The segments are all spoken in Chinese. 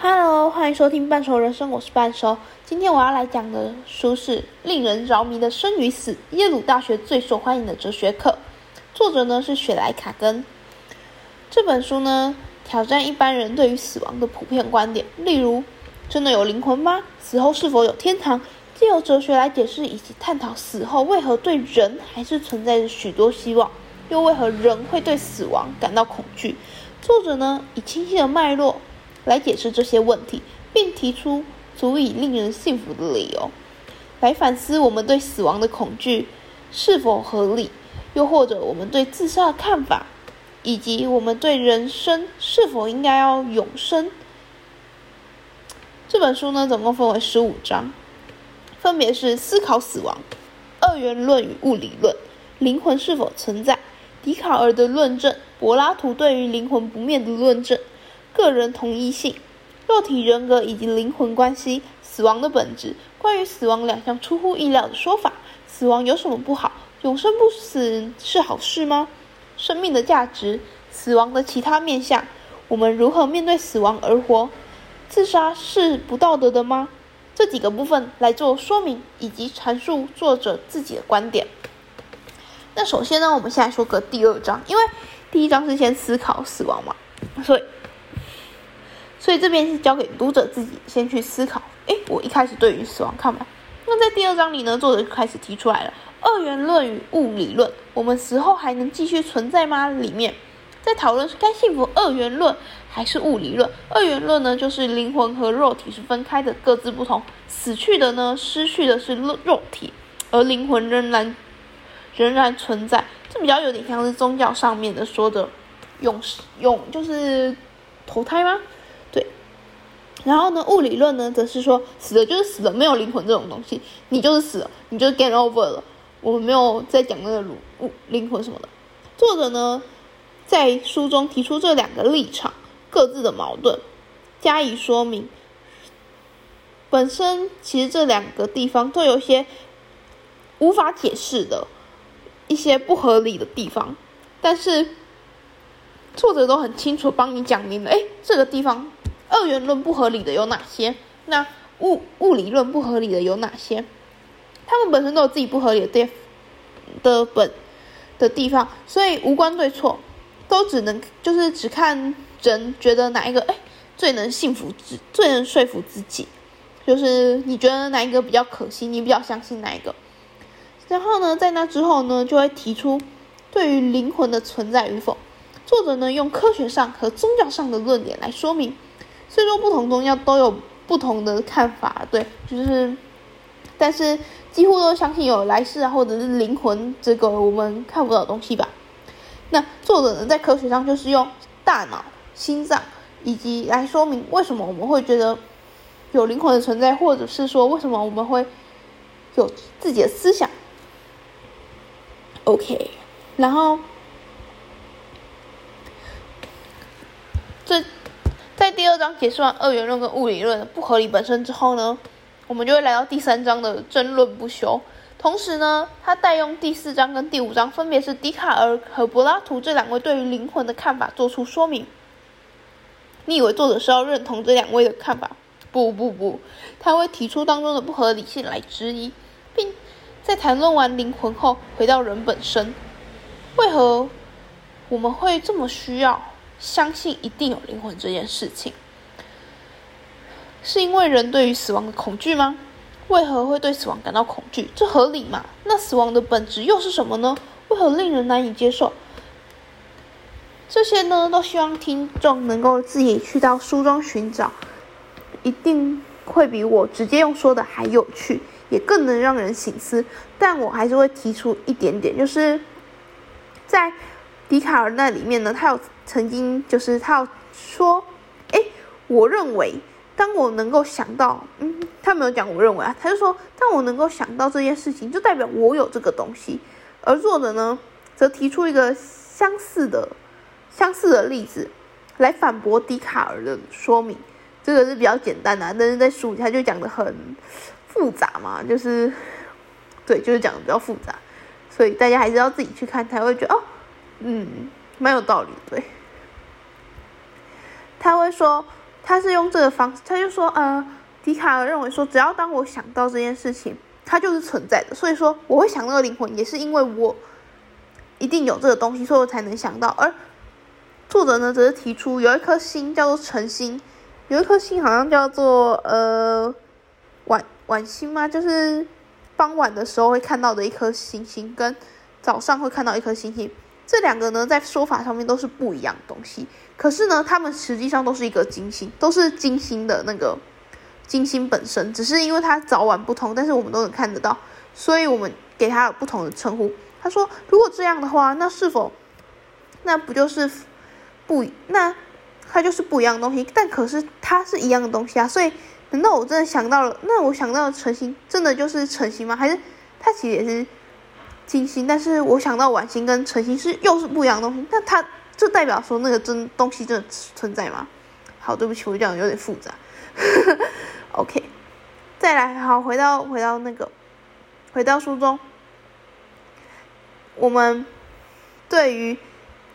Hello，欢迎收听半熟人生，我是半熟。今天我要来讲的书是《令人着迷的生与死》，耶鲁大学最受欢迎的哲学课。作者呢是雪莱卡根。这本书呢挑战一般人对于死亡的普遍观点，例如真的有灵魂吗？死后是否有天堂？借由哲学来解释以及探讨死后为何对人还是存在着许多希望，又为何人会对死亡感到恐惧？作者呢以清晰的脉络。来解释这些问题，并提出足以令人信服的理由，来反思我们对死亡的恐惧是否合理，又或者我们对自杀的看法，以及我们对人生是否应该要永生。这本书呢，总共分为十五章，分别是思考死亡、二元论与物理论、灵魂是否存在、笛卡尔的论证、柏拉图对于灵魂不灭的论证。个人同一性、肉体人格以及灵魂关系、死亡的本质、关于死亡两项出乎意料的说法、死亡有什么不好、永生不死是好事吗？生命的价值、死亡的其他面相、我们如何面对死亡而活？自杀是不道德的吗？这几个部分来做说明以及阐述作者自己的观点。那首先呢，我们现在说个第二章，因为第一章是先思考死亡嘛，所以。所以这边是交给读者自己先去思考。诶，我一开始对于死亡看法。那在第二章里呢，作者就开始提出来了二元论与物理论。我们死后还能继续存在吗？里面在讨论是该信服二元论还是物理论。二元论呢，就是灵魂和肉体是分开的，各自不同。死去的呢，失去的是肉肉体，而灵魂仍然仍然存在。这比较有点像是宗教上面的说的永永就是投胎吗？然后呢，物理论呢，则是说死了就是死了，没有灵魂这种东西，你就是死了，你就 get over 了。我们没有在讲那个物灵魂什么的。作者呢，在书中提出这两个立场各自的矛盾，加以说明。本身其实这两个地方都有一些无法解释的一些不合理的地方，但是作者都很清楚帮你讲明了，哎，这个地方。二元论不合理的有哪些？那物物理论不合理的有哪些？他们本身都有自己不合理的地的本的地方，所以无关对错，都只能就是只看人觉得哪一个哎最能幸福自最能说服自己，就是你觉得哪一个比较可惜，你比较相信哪一个？然后呢，在那之后呢，就会提出对于灵魂的存在与否，作者呢用科学上和宗教上的论点来说明。虽说不同宗教都有不同的看法，对，就是，但是几乎都相信有来世啊，或者是灵魂这个我们看不到的东西吧。那作者呢，在科学上就是用大脑、心脏以及来说明为什么我们会觉得有灵魂的存在，或者是说为什么我们会有自己的思想。OK，然后这。在第二章解释完二元论跟物理论的不合理本身之后呢，我们就会来到第三章的争论不休。同时呢，他带用第四章跟第五章，分别是笛卡尔和柏拉图这两位对于灵魂的看法做出说明。你以为作者是要认同这两位的看法？不不不，他会提出当中的不合理性来质疑，并在谈论完灵魂后，回到人本身。为何我们会这么需要？相信一定有灵魂这件事情，是因为人对于死亡的恐惧吗？为何会对死亡感到恐惧？这合理吗？那死亡的本质又是什么呢？为何令人难以接受？这些呢，都希望听众能够自己去到书中寻找，一定会比我直接用说的还有趣，也更能让人醒思。但我还是会提出一点点，就是在。笛卡尔那里面呢，他有曾经就是他有说，哎，我认为当我能够想到，嗯，他没有讲我认为啊，他就说当我能够想到这件事情，就代表我有这个东西。而作者呢，则提出一个相似的相似的例子来反驳笛卡尔的说明。这个是比较简单的，但是在书里他就讲的很复杂嘛，就是对，就是讲的比较复杂，所以大家还是要自己去看才会觉得哦。嗯，蛮有道理，对。他会说，他是用这个方式，他就说，呃，笛卡尔认为说，只要当我想到这件事情，它就是存在的。所以说，我会想到灵魂，也是因为我一定有这个东西，所以我才能想到。而作者呢，则是提出有一颗星叫做晨星，有一颗星好像叫做呃晚晚星吗？就是傍晚的时候会看到的一颗星星，跟早上会看到一颗星星。这两个呢，在说法上面都是不一样的东西，可是呢，他们实际上都是一个金星，都是金星的那个金星本身，只是因为它早晚不同，但是我们都能看得到，所以我们给它有不同的称呼。他说，如果这样的话，那是否那不就是不那它就是不一样的东西？但可是它是一样的东西啊，所以难道我真的想到了？那我想到的晨星真的就是晨星吗？还是它其实也是？金星，但是我想到晚星跟晨星是又是不一样的东西，那它就代表说那个真东西真的存在吗？好，对不起，我讲有点复杂。OK，再来，好，回到回到那个，回到书中，我们对于，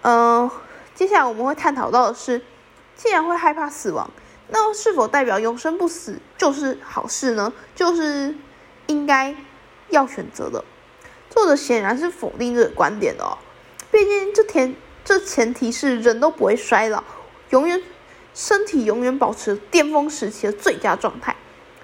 嗯，接下来我们会探讨到的是，既然会害怕死亡，那是否代表永生不死就是好事呢？就是应该要选择的。作者显然是否定这个观点的哦，毕竟这前这前提是人都不会衰老，永远身体永远保持巅峰时期的最佳状态。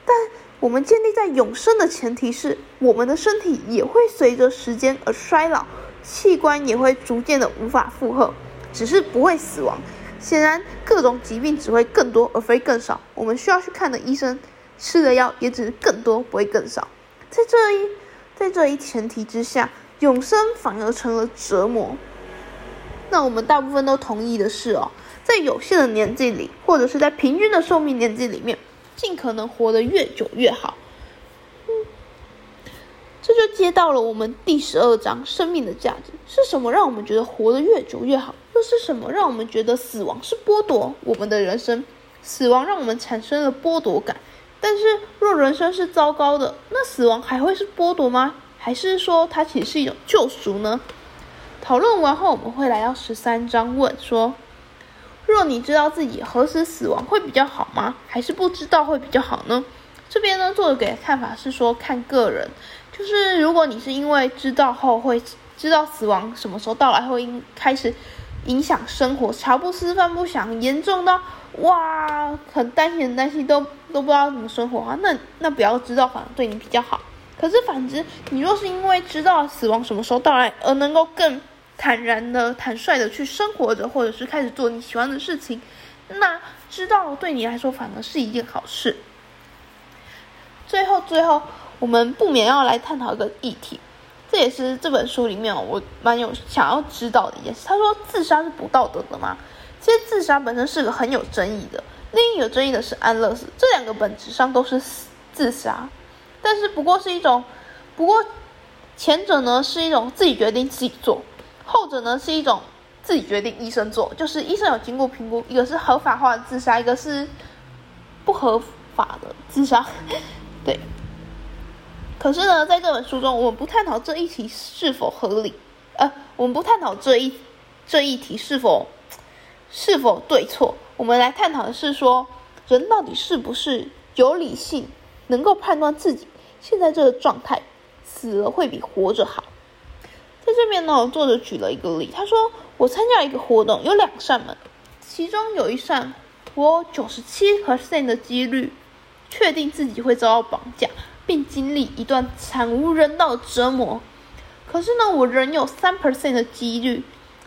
但我们建立在永生的前提是，我们的身体也会随着时间而衰老，器官也会逐渐的无法负荷，只是不会死亡。显然，各种疾病只会更多而非更少，我们需要去看的医生吃的药也只是更多不会更少。在这一。在这一前提之下，永生反而成了折磨。那我们大部分都同意的是哦，在有限的年纪里，或者是在平均的寿命年纪里面，尽可能活得越久越好。嗯，这就接到了我们第十二章生命的价值是什么？让我们觉得活得越久越好，又是什么让我们觉得死亡是剥夺我们的人生？死亡让我们产生了剥夺感。但是，若人生是糟糕的，那死亡还会是剥夺吗？还是说它其实是一种救赎呢？讨论完后，我们会来到十三章，问说：若你知道自己何时死亡会比较好吗？还是不知道会比较好呢？这边呢，作者给的看法是说，看个人，就是如果你是因为知道后会知道死亡什么时候到来，会开始影响生活，茶不思饭不想，严重到。哇，很担心，很担心，都都不知道怎么生活啊！那那不要知道，反而对你比较好。可是反之，你若是因为知道死亡什么时候到来，而能够更坦然的、坦率的去生活着，或者是开始做你喜欢的事情，那知道对你来说反而是一件好事。最后，最后，我们不免要来探讨一个议题，这也是这本书里面我蛮有想要知道的一件事。他说，自杀是不道德的吗？其实自杀本身是个很有争议的，另一有争议的是安乐死，这两个本质上都是自杀，但是不过是一种，不过前者呢是一种自己决定自己做，后者呢是一种自己决定医生做，就是医生有经过评估，一个是合法化的自杀，一个是不合法的自杀，对。可是呢，在这本书中，我们不探讨这一题是否合理，呃，我们不探讨这一这一题是否。是否对错？我们来探讨的是说，人到底是不是有理性，能够判断自己现在这个状态，死了会比活着好。在这边呢，作者举了一个例，他说我参加一个活动，有两扇门，其中有一扇，我九十七 percent 的几率确定自己会遭到绑架，并经历一段惨无人道的折磨。可是呢，我仍有三 percent 的几率。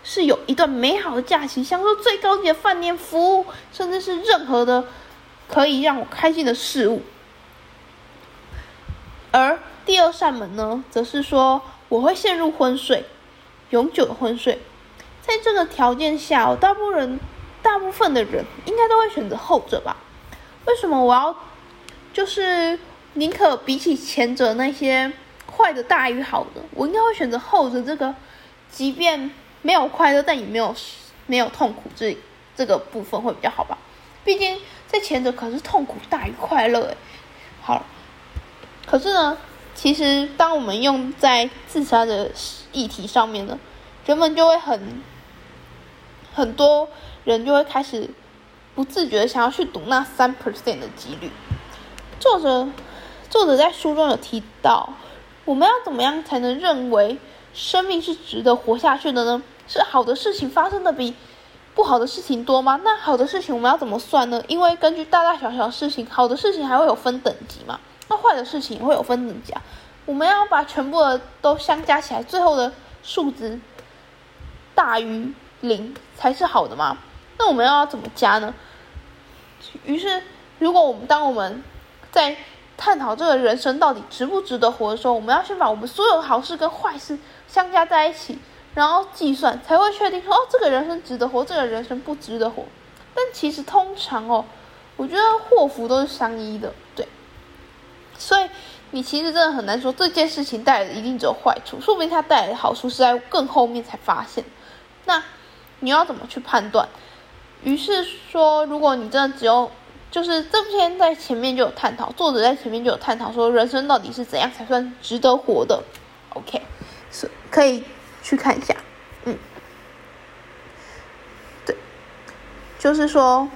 是有一段美好的假期，享受最高级的饭店服务，甚至是任何的可以让我开心的事物。而第二扇门呢，则是说我会陷入昏睡，永久的昏睡。在这个条件下，大部分人大部分的人应该都会选择后者吧？为什么我要就是宁可比起前者那些坏的大于好的，我应该会选择后者这个，即便。没有快乐，但也没有没有痛苦，这这个部分会比较好吧？毕竟在前者可是痛苦大于快乐诶。好，可是呢，其实当我们用在自杀的议题上面呢，人们就会很很多人就会开始不自觉的想要去赌那三 percent 的几率。作者作者在书中有提到，我们要怎么样才能认为生命是值得活下去的呢？是好的事情发生的比不好的事情多吗？那好的事情我们要怎么算呢？因为根据大大小小事情，好的事情还会有分等级嘛，那坏的事情会有分等级啊。我们要把全部的都相加起来，最后的数值大于零才是好的吗？那我们要怎么加呢？于是，如果我们当我们在探讨这个人生到底值不值得活的时候，我们要先把我们所有好事跟坏事相加在一起，然后计算，才会确定说哦，这个人生值得活，这个人生不值得活。但其实通常哦，我觉得祸福都是相依的，对，所以。你其实真的很难说这件事情带来的一定只有坏处，说不定它带来的好处是在更后面才发现。那你要怎么去判断？于是说，如果你真的只有，就是这篇在前面就有探讨，作者在前面就有探讨说，人生到底是怎样才算值得活的？OK，是可以去看一下。嗯，对，就是说，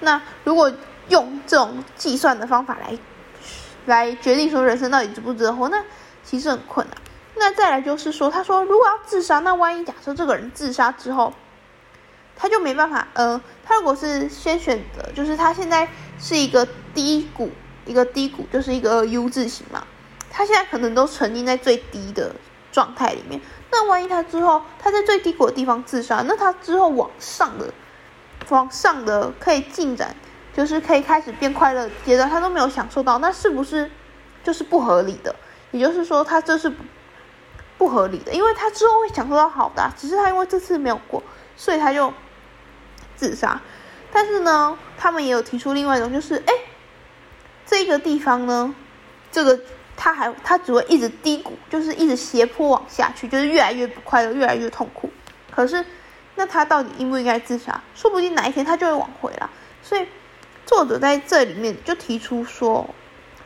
那如果用这种计算的方法来。来决定说人生到底值不值得活，那其实很困难。那再来就是说，他说如果要自杀，那万一假设这个人自杀之后，他就没办法，呃，他如果是先选择，就是他现在是一个低谷，一个低谷就是一个 U 字形嘛，他现在可能都沉浸在最低的状态里面。那万一他之后他在最低谷的地方自杀，那他之后往上的，往上的可以进展。就是可以开始变快乐阶段，他都没有享受到，那是不是就是不合理的？也就是说，他这是不合理的，因为他之后会享受到好的，只是他因为这次没有过，所以他就自杀。但是呢，他们也有提出另外一种，就是哎，这个地方呢，这个他还他只会一直低谷，就是一直斜坡往下去，就是越来越不快乐，越来越痛苦。可是，那他到底应不应该自杀？说不定哪一天他就会往回了，所以。作者在这里面就提出说，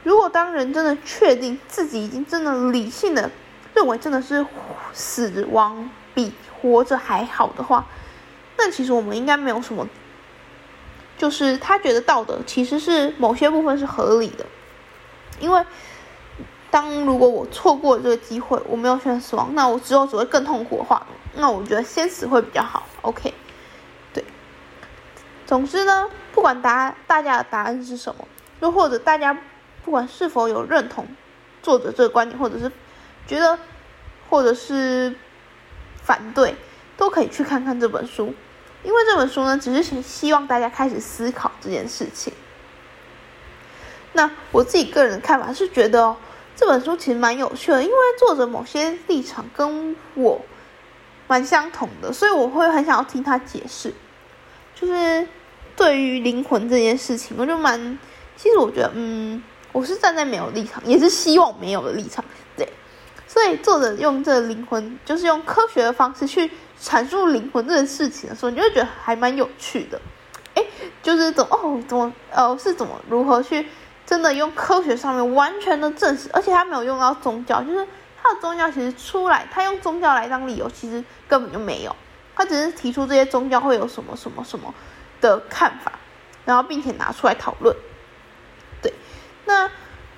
如果当人真的确定自己已经真的理性的认为真的是死亡比活着还好的话，那其实我们应该没有什么，就是他觉得道德其实是某些部分是合理的，因为当如果我错过这个机会，我没有选择死亡，那我之后只会更痛苦的话，那我觉得先死会比较好。OK 对。总之呢，不管答大家的答案是什么，又或者大家不管是否有认同作者这个观点，或者是觉得，或者是反对，都可以去看看这本书，因为这本书呢，只是希望大家开始思考这件事情。那我自己个人的看法是觉得这本书其实蛮有趣的，因为作者某些立场跟我蛮相同的，所以我会很想要听他解释。就是对于灵魂这件事情，我就蛮，其实我觉得，嗯，我是站在没有立场，也是希望没有的立场，对。所以作者用这灵魂，就是用科学的方式去阐述灵魂这件事情的时候，你就会觉得还蛮有趣的。哎，就是怎么哦，怎么呃是怎么如何去真的用科学上面完全的证实，而且他没有用到宗教，就是他的宗教其实出来，他用宗教来当理由，其实根本就没有。他只是提出这些宗教会有什么什么什么的看法，然后并且拿出来讨论。对，那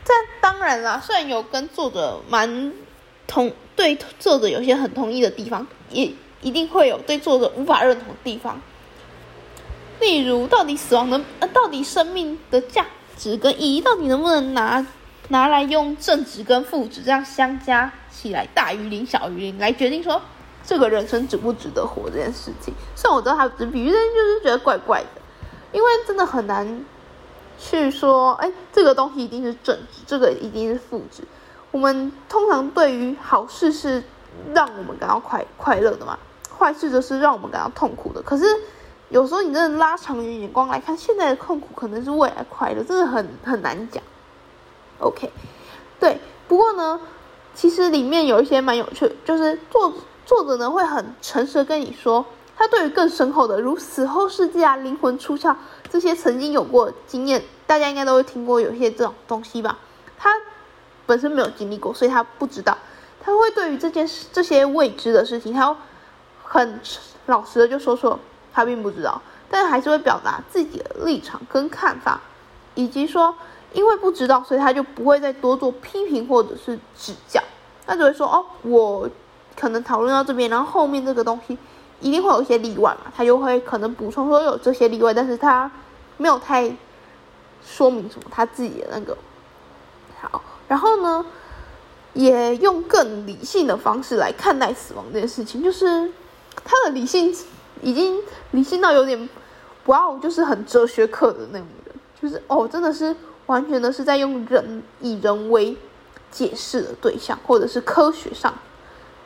这当然啦，虽然有跟作者蛮同，对作者有些很同意的地方，也一定会有对作者无法认同的地方。例如，到底死亡的呃，到底生命的价值跟意义，到底能不能拿拿来用正值跟负值这样相加起来，大于零小于零来决定说。这个人生值不值得活这件事情，虽然我知道他只比喻，但就是觉得怪怪的，因为真的很难去说，哎，这个东西一定是正值，这个一定是负值。我们通常对于好事是让我们感到快快乐的嘛，坏事则是让我们感到痛苦的。可是有时候你真的拉长远眼光来看，现在的痛苦可能是未来快乐，真的很很难讲。OK，对，不过呢，其实里面有一些蛮有趣，就是作。作者呢会很诚实的跟你说，他对于更深厚的，如死后世界啊、灵魂出窍这些曾经有过经验，大家应该都会听过有些这种东西吧。他本身没有经历过，所以他不知道。他会对于这件事、这些未知的事情，他很老实的就说说他并不知道。但还是会表达自己的立场跟看法，以及说因为不知道，所以他就不会再多做批评或者是指教，他只会说哦，我可能讨论到这边，然后后面这个东西一定会有一些例外嘛，他就会可能补充说有这些例外，但是他没有太说明什么他自己的那个好，然后呢，也用更理性的方式来看待死亡这件事情，就是他的理性。已经理性到有点，哇哦，就是很哲学课的那种人，就是哦，真的是完全的是在用人以人为解释的对象，或者是科学上，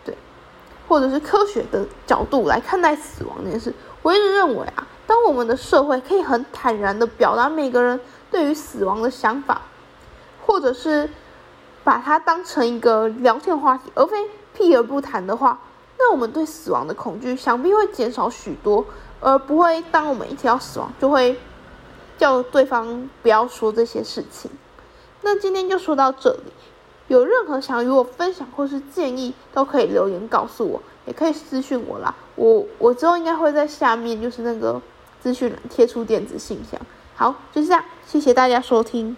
对，或者是科学的角度来看待死亡这件事。我一直认为啊，当我们的社会可以很坦然的表达每个人对于死亡的想法，或者是把它当成一个聊天话题，而非避而不谈的话。那我们对死亡的恐惧想必会减少许多，而不会当我们一提到死亡，就会叫对方不要说这些事情。那今天就说到这里，有任何想与我分享或是建议，都可以留言告诉我，也可以私讯我啦。我我之后应该会在下面就是那个资讯栏贴出电子信箱。好，就是这样，谢谢大家收听。